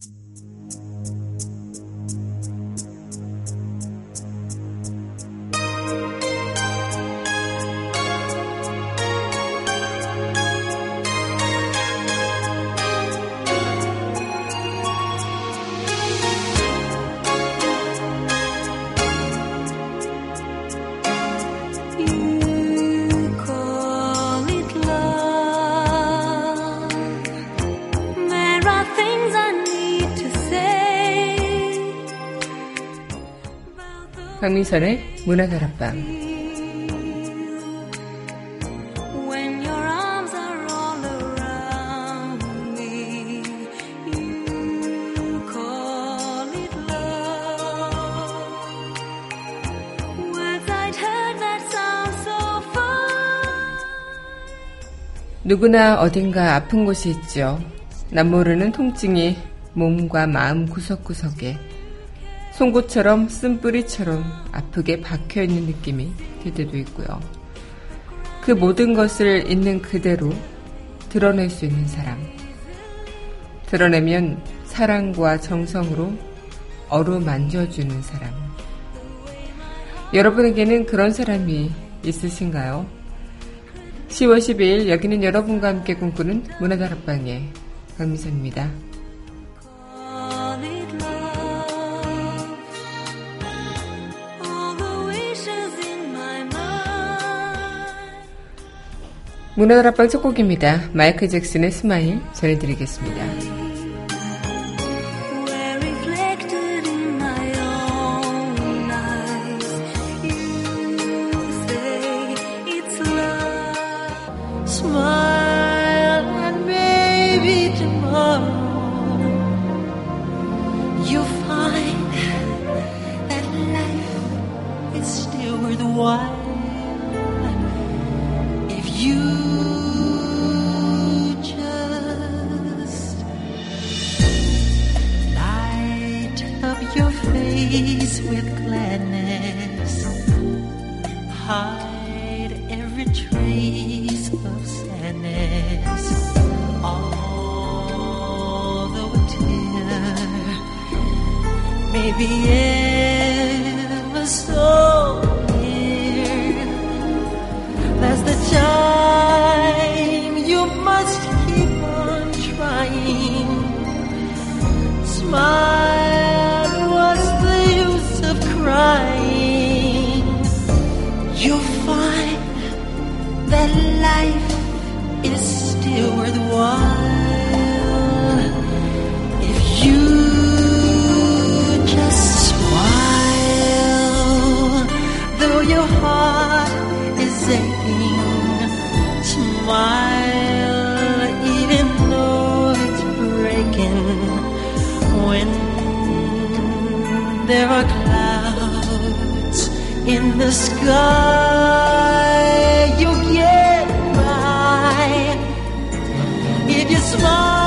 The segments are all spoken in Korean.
you 강민선의 문화다락방. 누구나 어딘가 아픈 곳이 있죠. 남 모르는 통증이 몸과 마음 구석구석에 송곳처럼 쓴뿌리처럼 아프게 박혀있는 느낌이 들 때도 있고요. 그 모든 것을 있는 그대로 드러낼 수 있는 사람. 드러내면 사랑과 정성으로 어루만져주는 사람. 여러분에게는 그런 사람이 있으신가요? 10월 12일 여기는 여러분과 함께 꿈꾸는 문화다락방의 강미선입니다. 문화다락방 첫 곡입니다. 마이클 잭슨의 스마일 전해드리겠습니다. with gladness. Hide every trace of sadness. Although a tear may be. There are clouds in the sky. You get by if you smile.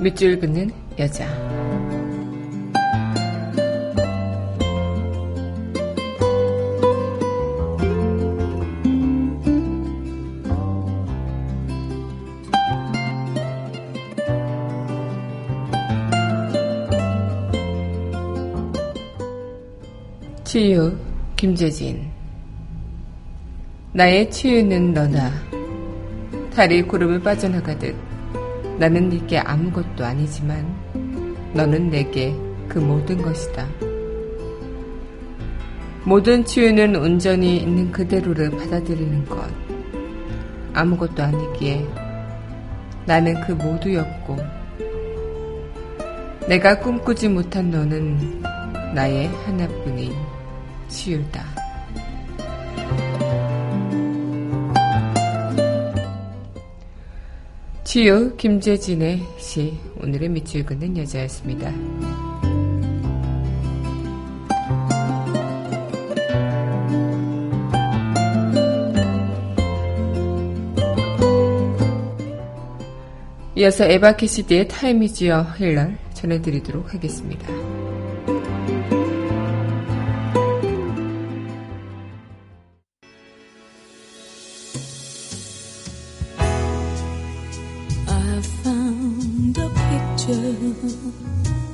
밑줄 긋는 여자. 치유 김재진 나의 치유는 너다 달이 구름을 빠져나가듯 나는 네게 아무것도 아니지만 너는 내게 그 모든 것이다. 모든 치유는 온전히 있는 그대로를 받아들이는 것. 아무것도 아니기에 나는 그 모두였고, 내가 꿈꾸지 못한 너는 나의 하나뿐인 치유다. 지유 김재진의 시 오늘의 밑줄 긋는 여자였습니다. 이어서 에바 캐시디의 타임이지어 힐럴 전해드리도록 하겠습니다. chão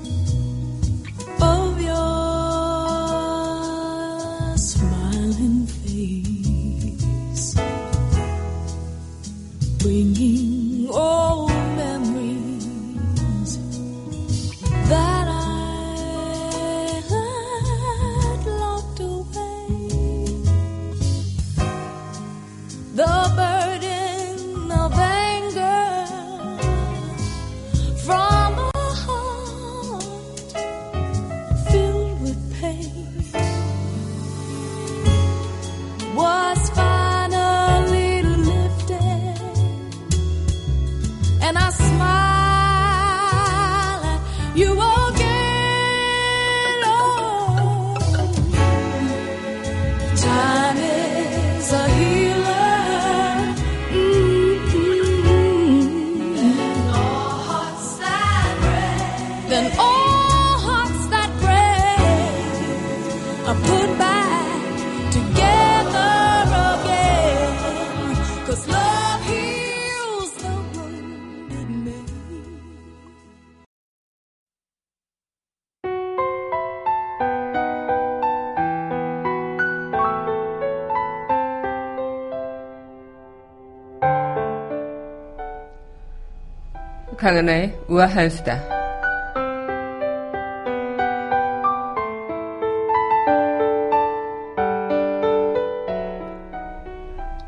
강은하의 우아한 수다.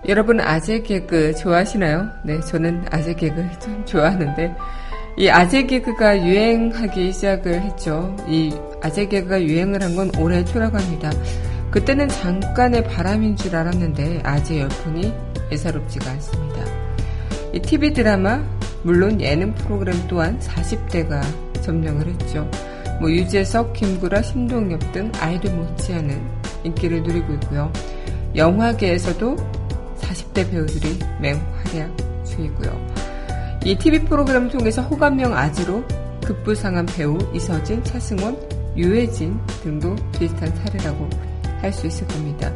여러분 아재 개그 좋아하시나요? 네, 저는 아재 개그 참 좋아하는데 이 아재 개그가 유행하기 시작을 했죠. 이 아재 개그가 유행을 한 건 올해 초라고 합니다. 그때는 잠깐의 바람인 줄 알았는데 아재 열풍이 예사롭지가 않습니다. 이 TV 드라마 물론 예능 프로그램 또한 40대가 점령을 했죠. 뭐 유재석, 김구라, 신동엽 등 아이돌 못지않은 인기를 누리고 있고요. 영화계에서도 40대 배우들이 맹활약 중이고요. 이 TV 프로그램을 통해서 호감형 아지로 급부상한 배우 이서진, 차승원, 유해진 등도 비슷한 사례라고 할 수 있을 겁니다.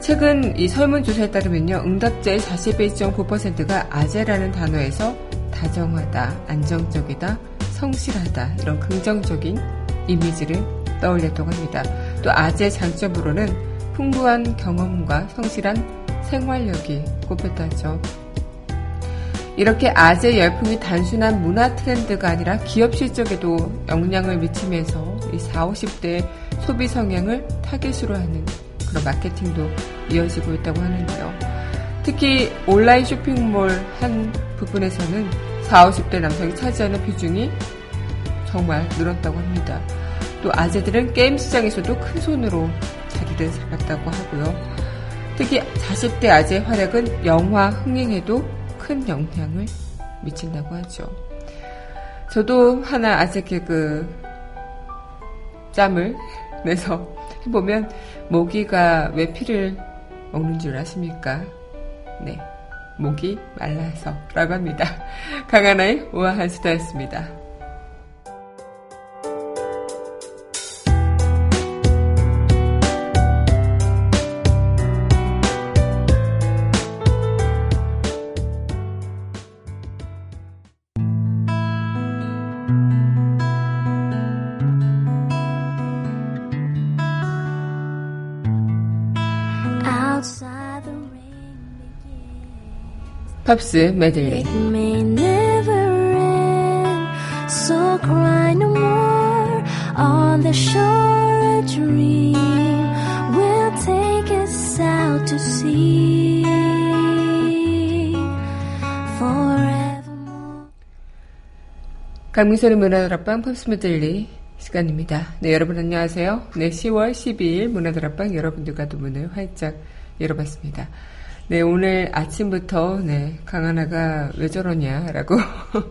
최근 이 설문조사에 따르면요, 응답자의 41.9%가 아재라는 단어에서 다정하다, 안정적이다, 성실하다, 이런 긍정적인 이미지를 떠올렸다고 합니다. 또 아재 장점으로는 풍부한 경험과 성실한 생활력이 꼽혔다죠. 이렇게 아재 열풍이 단순한 문화 트렌드가 아니라 기업 실적에도 영향을 미치면서 이 40, 50대의 소비 성향을 타겟으로 하는 그런 마케팅도 이어지고 있다고 하는데요. 특히 온라인 쇼핑몰 한 부분에서는 40, 50대 남성이 차지하는 비중이 정말 늘었다고 합니다. 또 아재들은 게임 시장에서도 큰 손으로 자리를 잡았다고 하고요. 특히 40대 아재 활약은 영화 흥행에도 큰 영향을 미친다고 하죠. 저도 하나 아재 개그 짬을 내서 해보면 모기가 왜 피를 먹는 줄 아십니까? 네. 목이 말라서 라고 합니다. 강하나의 우아한 수다였습니다. 팝스 메들리 So cry no more on the shore a dream will take us out to sea forevermore 강민선의 문화다락방 팝스 메들리 시간입니다. 네, 여러분 안녕하세요. 네, 10월 12일 문화다락방 여러분들과 또 문을 활짝 열어봤습니다. 네, 오늘 아침부터, 네, 강하나가 왜 저러냐라고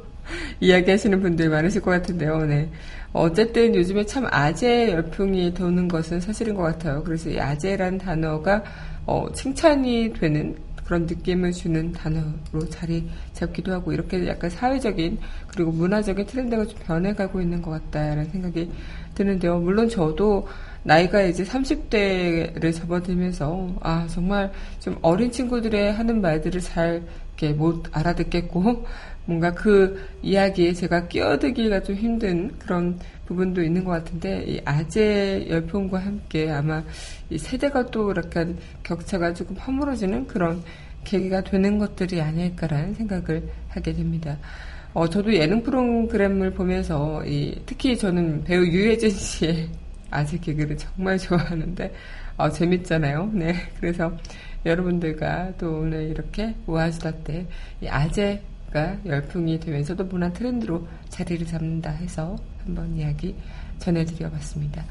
이야기하시는 분들 많으실 것 같은데요, 네. 어쨌든 요즘에 참 아재 열풍이 도는 것은 사실인 것 같아요. 그래서 이 아재란 단어가, 어, 칭찬이 되는 그런 느낌을 주는 단어로 자리 잡기도 하고 이렇게 약간 사회적인 그리고 문화적인 트렌드가 좀 변해가고 있는 것 같다라는 생각이 드는데요. 물론 저도 나이가 이제 30대를 접어들면서 아 정말 좀 어린 친구들의 하는 말들을 잘 이렇게 못 알아듣겠고 뭔가 그 이야기에 제가 끼어들기가 좀 힘든 그런 부분도 있는 것 같은데 이 아재 열풍과 함께 아마 이 세대가 또 약간 격차가 조금 허물어지는 그런 계기가 되는 것들이 아닐까라는 생각을 하게 됩니다. 어, 저도 예능 프로그램을 보면서 이, 특히 저는 배우 유해진 씨의 아재 개그를 정말 좋아하는데 어, 재밌잖아요. 네, 그래서 여러분들과 또 오늘 이렇게 오아시다 때 이 아재가 열풍이 되면서도 문화 트렌드로 자리를 잡는다 해서 한번 이야기 전해드려 봤습니다.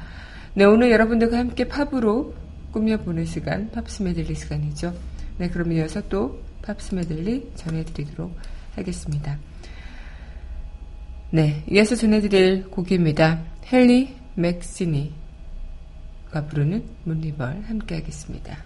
네, 오늘 여러분들과 함께 팝으로 꾸며보는 시간, 팝스 메들리 시간이죠. 네, 그럼 이어서 또 팝스 메들리 전해드리도록 하겠습니다. 네, 이어서 전해드릴 곡입니다. 헨리 맥시니가 부르는 문리벌 함께 하겠습니다.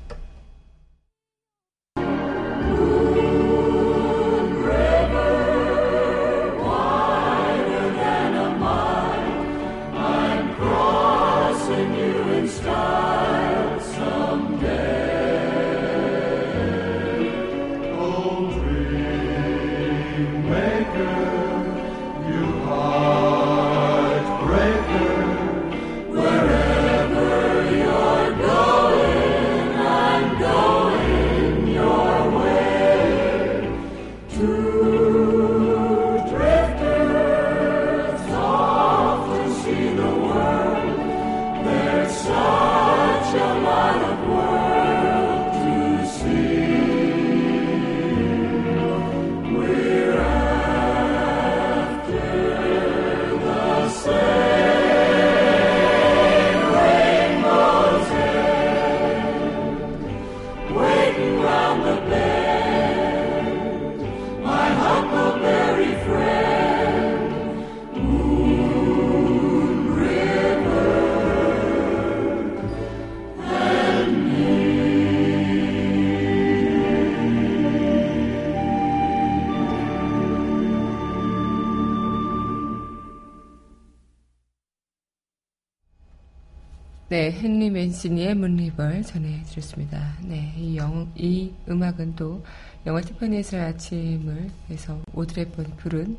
네, 헨리 맨시니의 Moon River 전해드렸습니다. 네, 이, 영, 이 음악은 또 영화 티파니에서의 아침을 해서 오드리 헵번 부른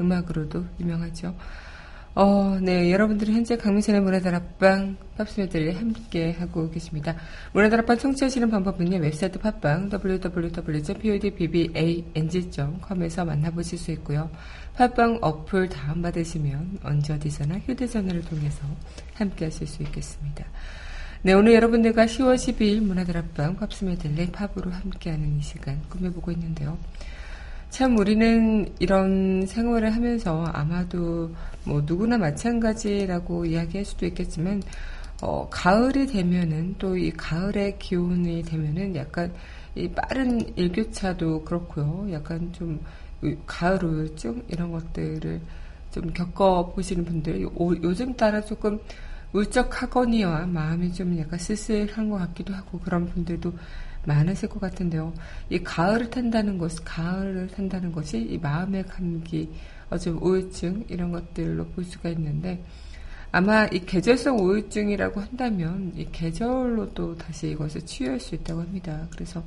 음악으로도 유명하죠. 어, 네, 여러분들은 현재 강민선의 문화다락방 팝스메들리 함께 하고 계십니다. 문화다락방 청취하시는 방법은요, 웹사이트 팟빵 www.podbbang.com에서 만나보실 수 있고요. 팟빵 어플 다운받으시면 언제 어디서나 휴대전화를 통해서 함께 하실 수 있겠습니다. 네, 오늘 여러분들과 10월 12일 문화다락방 팝스메들리 팝으로 함께하는 이 시간 꾸며보고 있는데요. 참 우리는 이런 생활을 하면서 아마도 뭐 누구나 마찬가지라고 이야기할 수도 있겠지만 어, 가을이 되면은 또 이 가을의 기온이 되면은 약간 이 빠른 일교차도 그렇고요. 약간 좀 가을 우울증 이런 것들을 좀 겪어 보시는 분들 요, 요즘 따라 조금 울적하거니와 마음이 좀 약간 쓸쓸한 것 같기도 하고 그런 분들도 많으실 것 같은데요. 이 가을을 탄다는 것, 가을을 탄다는 것이 이 마음의 감기, 어좀 우울증 이런 것들로 볼 수가 있는데 아마 이 계절성 우울증이라고 한다면 이 계절로 또 다시 이것을 치유할 수 있다고 합니다. 그래서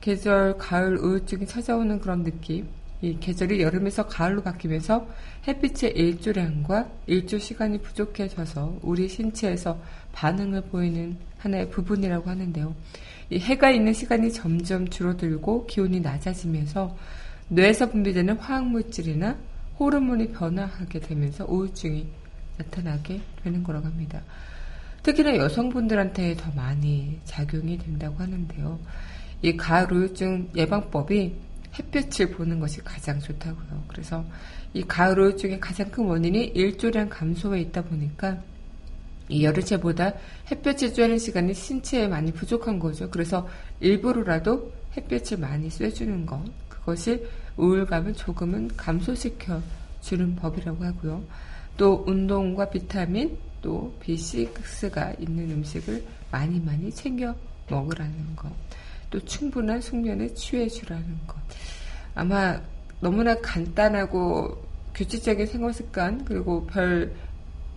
계절 가을 우울증이 찾아오는 그런 느낌, 이 계절이 여름에서 가을로 바뀌면서 햇빛의 일조량과 일조 시간이 부족해져서 우리 신체에서 반응을 보이는 하나의 부분이라고 하는데요. 이 해가 있는 시간이 점점 줄어들고 기온이 낮아지면서 뇌에서 분비되는 화학물질이나 호르몬이 변화하게 되면서 우울증이 나타나게 되는 거라고 합니다. 특히나 여성분들한테 더 많이 작용이 된다고 하는데요. 이 가을 우울증 예방법이 햇볕을 보는 것이 가장 좋다고요. 그래서 이 가을 우울증의 가장 큰 원인이 일조량 감소에 있다 보니까 이 여름철보다 햇볕을 쬐는 시간이 신체에 많이 부족한 거죠. 그래서 일부러라도 햇볕을 많이 쐬주는 것. 그것이 우울감을 조금은 감소시켜 주는 법이라고 하고요. 또 운동과 비타민, 또 B6가 있는 음식을 많이 많이 챙겨 먹으라는 것. 또 충분한 숙면에 취해주라는 것. 아마 너무나 간단하고 규칙적인 생활 습관, 그리고 별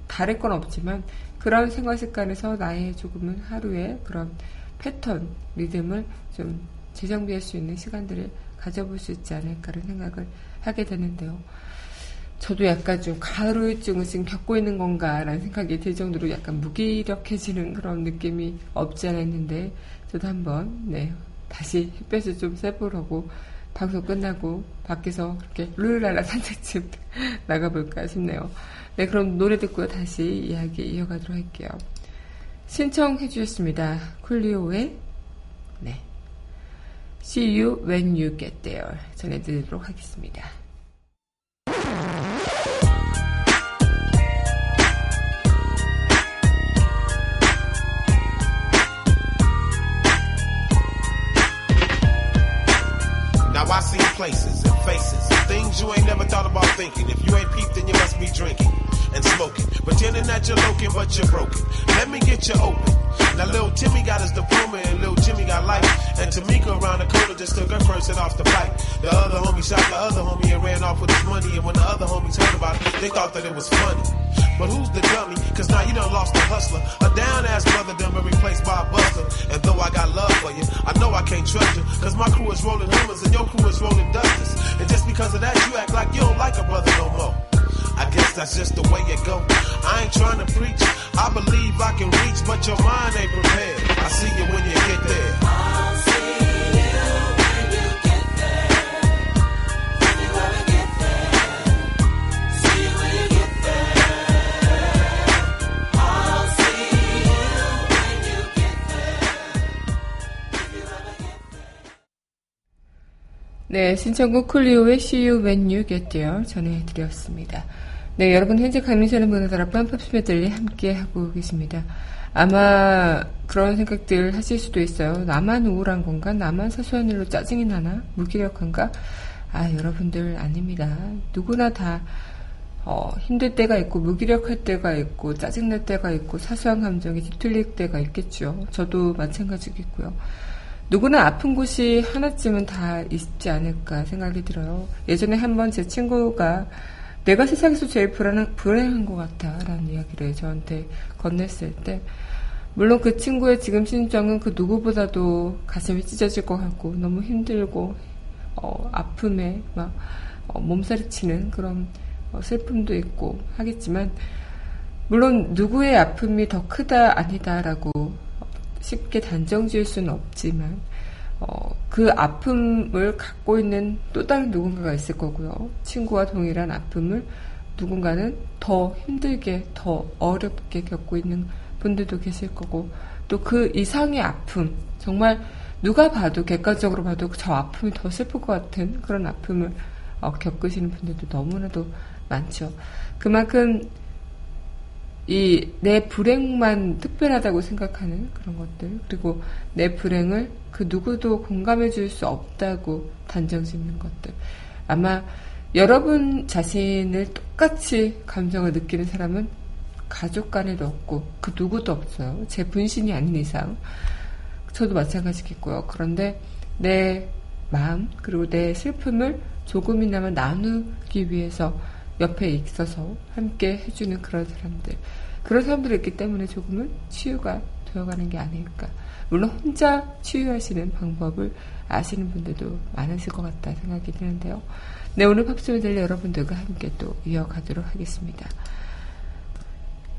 다를 건 없지만 그런 생활 습관에서 나의 조금은 하루의 그런 패턴, 리듬을 좀 재정비할 수 있는 시간들을 가져볼 수 있지 않을까라는 생각을 하게 되는데요. 저도 약간 좀 가루증을 지금 겪고 있는 건가라는 생각이 들 정도로 약간 무기력해지는 그런 느낌이 없지 않아 있는데 저도 한번 네 다시 햇볕을 좀 쐬보려고 방송 끝나고 밖에서 이렇게 룰랄라 산책 좀 나가볼까 싶네요. 네, 그럼 노래 듣고 다시 이야기 이어가도록 할게요. 신청해 주셨습니다. 쿨리오의 네. See you when you get there 전해드리도록 하겠습니다. Places and faces, things you ain't never thought about thinking. If you ain't peeped, then you must be drinking and smoking, pretending that you're looking, but you're broken. Let me get you open. Now little Timmy got his diploma and little Jimmy got life, and Tamika around the corner just took her hit off the fight. The other homie shot the other homie and ran off with his money, and when the other homies heard about it, they thought that it was funny. But who's the dummy? Cause now you done lost a hustler. A down ass brother done been replaced by a buster. And though I got love for you, I know I can't trust you. Cause my crew is rolling Hummers and your crew is rolling Dusters. And just because of that, you act like you don't like a brother no more. I guess that's just the way it go. I ain't trying to preach. I believe I can reach, but your mind ain't prepared. I see you when you get there. 네, 신청곡 쿨리오의 See You When You Get There 전해드렸습니다. 네, 여러분 현재 강민선의 문화다락 빰팝스 메들리 함께 하고 계십니다. 아마 그런 생각들 하실 수도 있어요. 나만 우울한 건가? 나만 사소한 일로 짜증이 나나? 무기력한가? 아, 여러분들 아닙니다. 누구나 다 어, 힘들 때가 있고 무기력할 때가 있고 짜증날 때가 있고 사소한 감정이 뒤틀릴 때가 있겠죠. 저도 마찬가지겠고요. 누구나 아픈 곳이 하나쯤은 다 있지 않을까 생각이 들어요. 예전에 한번 제 친구가 내가 세상에서 제일 불안한, 불행한 것 같아 라는 이야기를 저한테 건넸을 때 물론 그 친구의 지금 심정은 그 누구보다도 가슴이 찢어질 것 같고 너무 힘들고 어, 아픔에 막 어, 몸살이 치는 그런 어, 슬픔도 있고 하겠지만 물론 누구의 아픔이 더 크다 아니다라고 쉽게 단정 지을 수는 없지만 어, 그 아픔을 갖고 있는 또 다른 누군가가 있을 거고요. 친구와 동일한 아픔을 누군가는 더 힘들게, 더 어렵게 겪고 있는 분들도 계실 거고, 또 그 이상의 아픔, 정말 누가 봐도, 객관적으로 봐도 저 아픔이 더 슬플 것 같은 그런 아픔을 어, 겪으시는 분들도 너무나도 많죠. 그만큼 이 내 불행만 특별하다고 생각하는 그런 것들 그리고 내 불행을 그 누구도 공감해 줄 수 없다고 단정 짓는 것들. 아마 여러분 자신을 똑같이 감정을 느끼는 사람은 가족 간에도 없고 그 누구도 없어요. 제 분신이 아닌 이상. 저도 마찬가지겠고요. 그런데 내 마음 그리고 내 슬픔을 조금이나마 나누기 위해서 옆에 있어서 함께 해주는 그런 사람들. 그런 사람들이 있기 때문에 조금은 치유가 되어가는 게 아닐까. 물론 혼자 치유하시는 방법을 아시는 분들도 많으실 것 같다 생각이 드는데요. 네, 오늘 팝소리들 여러분들과 함께 또 이어가도록 하겠습니다.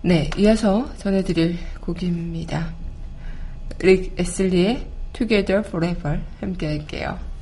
네, 이어서 전해드릴 곡입니다. 릭 에슬리의 Together Forever 함께 할게요.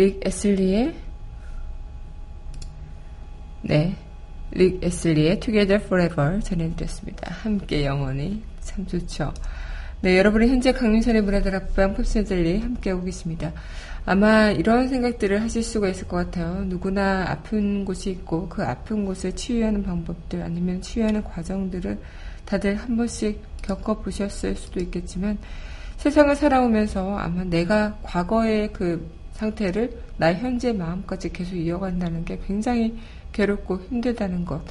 릭 에슬리의 네, 릭 에슬리의 Together Forever 전해드렸습니다. 함께 영원히 참 좋죠. 네, 여러분은 현재 강민선의 문화들 앞방 팝센들리 함께하고 계십니다. 아마 이런 생각들을 하실 수가 있을 것 같아요. 누구나 아픈 곳이 있고 그 아픈 곳을 치유하는 방법들 아니면 치유하는 과정들을 다들 한 번씩 겪어보셨을 수도 있겠지만 세상을 살아오면서 아마 내가 과거의 그 상태를 나의 현재 마음까지 계속 이어간다는 게 굉장히 괴롭고 힘들다는 것.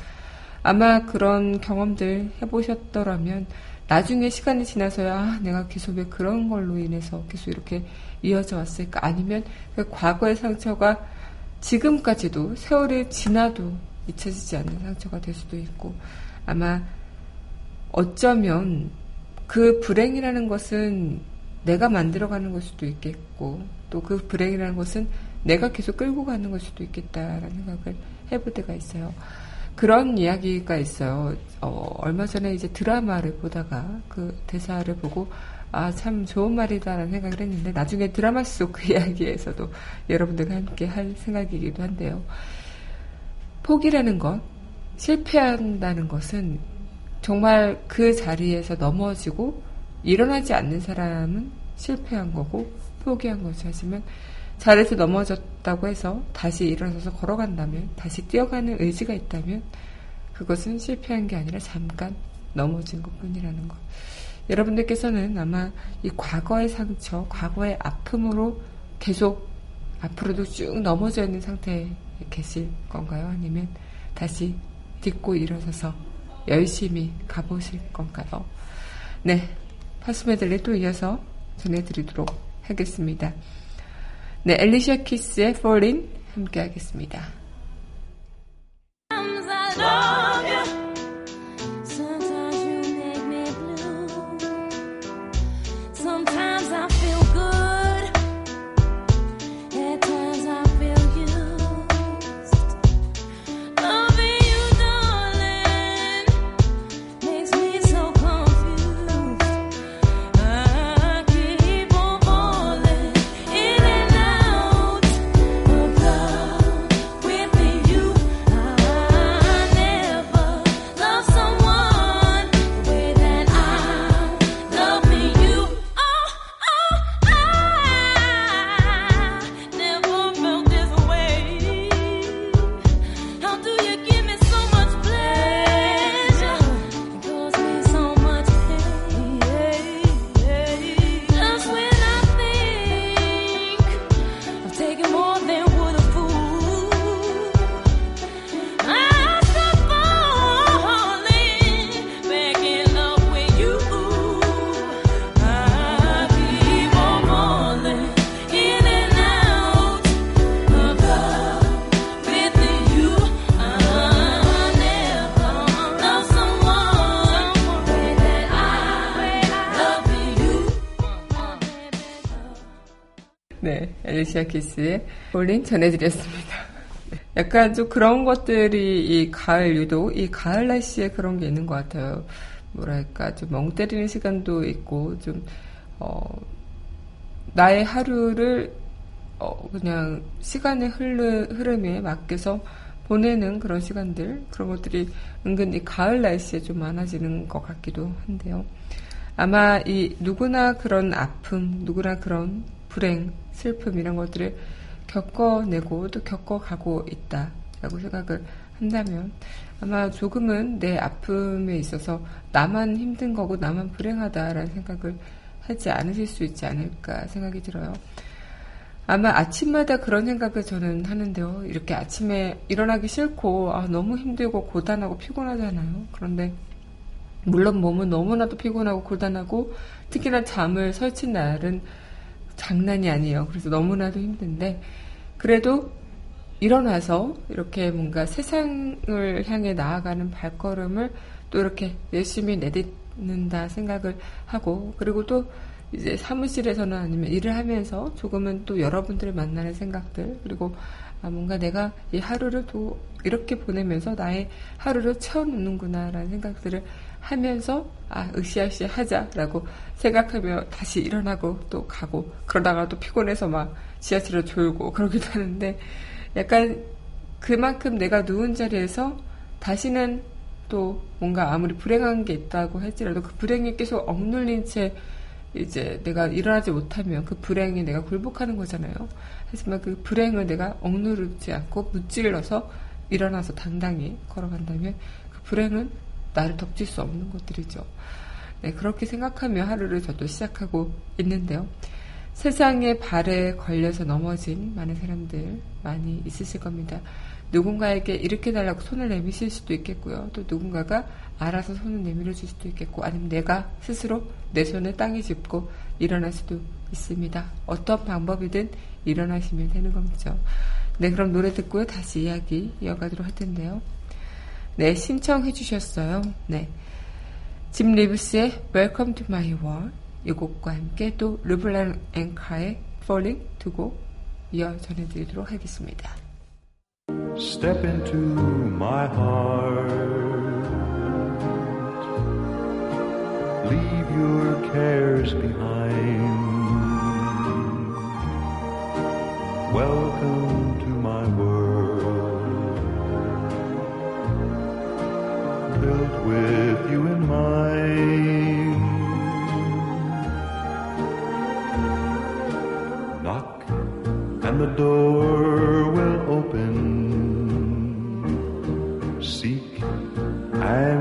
아마 그런 경험들 해보셨더라면 나중에 시간이 지나서야 아, 내가 계속 왜 그런 걸로 인해서 계속 이렇게 이어져 왔을까? 아니면 그 과거의 상처가 지금까지도 세월이 지나도 잊혀지지 않는 상처가 될 수도 있고 아마 어쩌면 그 불행이라는 것은 내가 만들어가는 걸 수도 있겠고 또 그 불행이라는 것은 내가 계속 끌고 가는 걸 수도 있겠다라는 생각을 해볼 때가 있어요. 그런 이야기가 있어요. 어, 얼마 전에 이제 드라마를 보다가 그 대사를 보고 아, 참 좋은 말이다라는 생각을 했는데 나중에 드라마 속 그 이야기에서도 여러분들과 함께 할 생각이기도 한데요. 포기라는 것, 실패한다는 것은 정말 그 자리에서 넘어지고 일어나지 않는 사람은 실패한 거고 포기한 거죠. 하지만 자리에서 넘어졌다고 해서 다시 일어나서 걸어간다면, 다시 뛰어가는 의지가 있다면, 그것은 실패한 게 아니라 잠깐 넘어진 것 뿐이라는 것. 여러분들께서는 아마 이 과거의 상처, 과거의 아픔으로 계속 앞으로도 쭉 넘어져 있는 상태에 계실 건가요? 아니면 다시 딛고 일어서서 열심히 가보실 건가요? 네. 파스메들리 또 이어서 전해드리도록 하겠습니다. 네, 엘리샤 키스의 Fallin 함께 하겠습니다. 네, 엘리시아 키스의 볼린 전해드렸습니다. 네, 약간 좀 그런 것들이 이 가을 유독 이 가을 날씨에 그런 게 있는 것 같아요. 뭐랄까 좀 멍 때리는 시간도 있고 좀 어, 나의 하루를 어, 그냥 시간의 흐르, 흐름에 맡겨서 보내는 그런 시간들 그런 것들이 은근 히 가을 날씨에 좀 많아지는 것 같기도 한데요. 아마 이 누구나 그런 아픔, 누구나 그런 불행, 슬픔 이런 것들을 겪어내고 또 겪어가고 있다라고 생각을 한다면 아마 조금은 내 아픔에 있어서 나만 힘든 거고 나만 불행하다라는 생각을 하지 않으실 수 있지 않을까 생각이 들어요. 아마 아침마다 그런 생각을 저는 하는데요. 이렇게 아침에 일어나기 싫고 아, 너무 힘들고 고단하고 피곤하잖아요. 그런데 물론 몸은 너무나도 피곤하고 고단하고 특히나 잠을 설친 날은 장난이 아니에요. 그래서 너무나도 힘든데 그래도 일어나서 이렇게 뭔가 세상을 향해 나아가는 발걸음을 또 이렇게 열심히 내딛는다 생각을 하고 그리고 또 이제 사무실에서는 아니면 일을 하면서 조금은 또 여러분들을 만나는 생각들 그리고 아, 뭔가 내가 이 하루를 또 이렇게 보내면서 나의 하루를 채워놓는구나라는 생각들을 하면서 아, 으쌰으쌰 하자라고 생각하며 다시 일어나고 또 가고 그러다가 또 피곤해서 막 지하철을 졸고 그러기도 하는데 약간 그만큼 내가 누운 자리에서 다시는 또 뭔가 아무리 불행한 게 있다고 할지라도 그 불행이 계속 억눌린 채 이제 내가 일어나지 못하면 그 불행에 내가 굴복하는 거잖아요. 하지만 그 불행을 내가 억누르지 않고 무찔러서 일어나서 당당히 걸어간다면 그 불행은 나를 덮칠 수 없는 것들이죠. 네, 그렇게 생각하며 하루를 저도 시작하고 있는데요. 세상의 발에 걸려서 넘어진 많은 사람들 많이 있으실 겁니다. 누군가에게 이렇게 달라고 손을 내미실 수도 있겠고요. 또 누군가가 알아서 손을 내밀어 줄 수도 있겠고, 아니면 내가 스스로 내 손을 땅에 짚고 일어날 수도 있습니다. 어떤 방법이든 일어나시면 되는 겁니다. 네, 그럼 노래 듣고요. 다시 이야기 이어가도록 할 텐데요. 네, 신청해 주셨어요. 네. 짐 리브스의 Welcome to My World 이 곡과 함께 또 르블랑 앵카의 Falling 두 곡 이어 전해드리도록 하겠습니다. Step into my heart. Leave your cares behind. Welcome Built with you in mind. Knock and the door will open. Seek and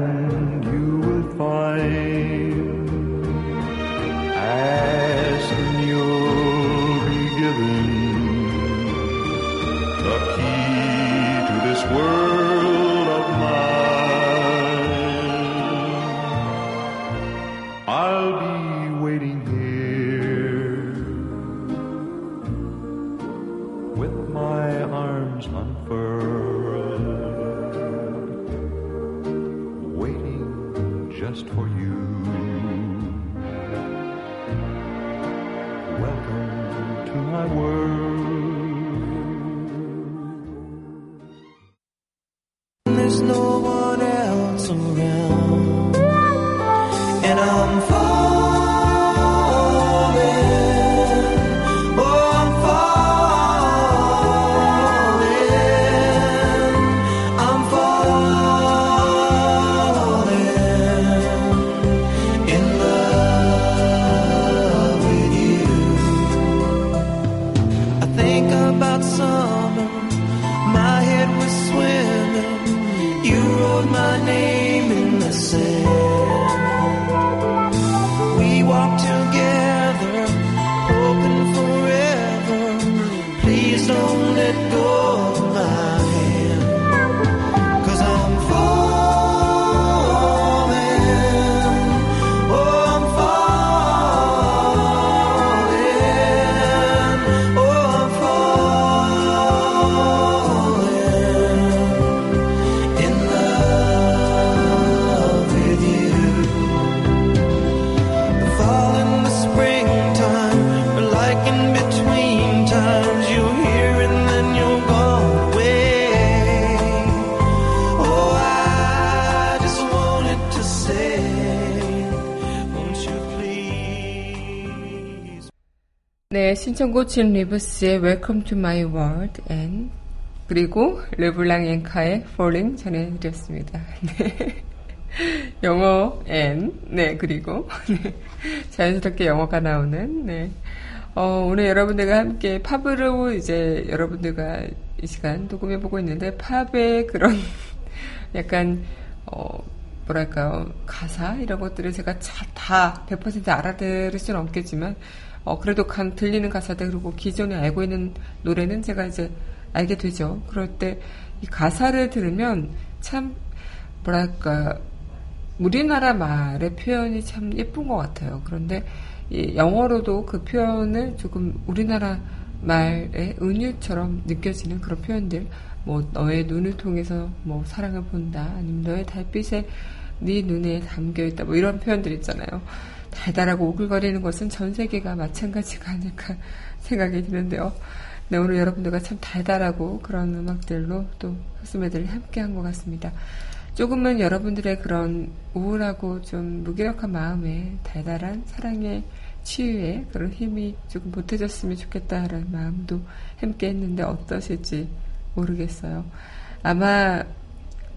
신청곡 진 리브스의 Welcome to My World and 그리고 르블랑 앵카의 Falling 전해드렸습니다. 네. 영어 and 네 그리고 네. 자연스럽게 영어가 나오는 네. 어, 오늘 여러분들과 함께 팝으로 이제 여러분들과 이 시간 녹음해 보고 있는데 팝의 그런 약간 어, 뭐랄까요 가사 이런 것들을 제가 자- 다100% 알아들을 수는 없겠지만 어, 그래도 간, 들리는 가사들 그리고 기존에 알고 있는 노래는 제가 이제 알게 되죠. 그럴 때 이 가사를 들으면 참 뭐랄까 우리나라 말의 표현이 참 예쁜 것 같아요. 그런데 이 영어로도 그 표현을 조금 우리나라 말의 은유처럼 느껴지는 그런 표현들, 뭐 너의 눈을 통해서 뭐 사랑을 본다, 아니면 너의 달빛에 네 눈에 담겨 있다, 뭐 이런 표현들 있잖아요. 달달하고 오글거리는 것은 전 세계가 마찬가지가 아닐까 생각이 드는데요. 네, 오늘 여러분들과 참 달달하고 그런 음악들로 또 흑수매들이 함께 한 것 같습니다. 조금은 여러분들의 그런 우울하고 좀 무기력한 마음에 달달한 사랑의 치유에 그런 힘이 조금 보태졌으면 좋겠다라는 마음도 함께 했는데 어떠실지 모르겠어요. 아마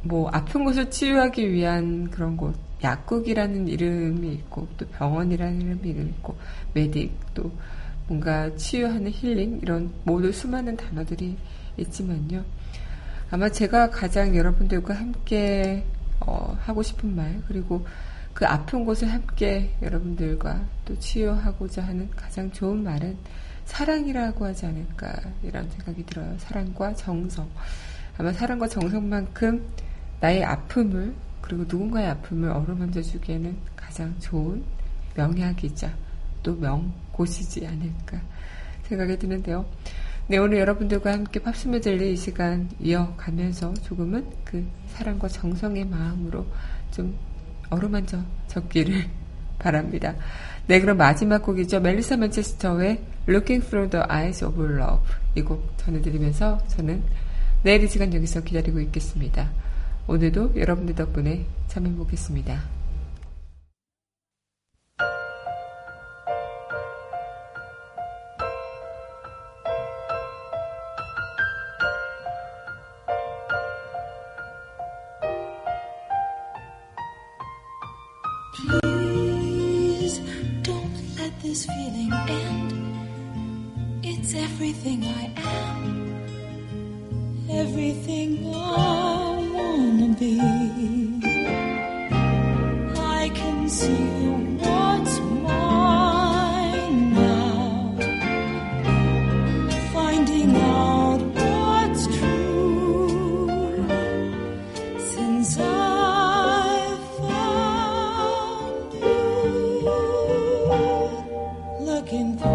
뭐 아픈 곳을 치유하기 위한 그런 곳, 약국이라는 이름이 있고 또 병원이라는 이름이 있고 메딕 또 뭔가 치유하는 힐링 이런 모두 수많은 단어들이 있지만요. 아마 제가 가장 여러분들과 함께 어, 하고 싶은 말 그리고 그 아픈 곳을 함께 여러분들과 또 치유하고자 하는 가장 좋은 말은 사랑이라고 하지 않을까 이런 생각이 들어요. 사랑과 정성. 아마 사랑과 정성만큼 나의 아픔을 그리고 누군가의 아픔을 어루만져 주기에는 가장 좋은 명약이자 또 명곳이지 않을까 생각이 드는데요. 네, 오늘 여러분들과 함께 팝스메 들리 이 시간 이어가면서 조금은 그 사랑과 정성의 마음으로 좀 어루만져 적기를 바랍니다. 네, 그럼 마지막 곡이죠. 멜리사 맨체스터의 Looking Through the Eyes of Love 이 곡 전해드리면서 저는 내일 이 시간 여기서 기다리고 있겠습니다. 오늘도 여러분들 덕분에 참여해보겠습니다.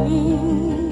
story.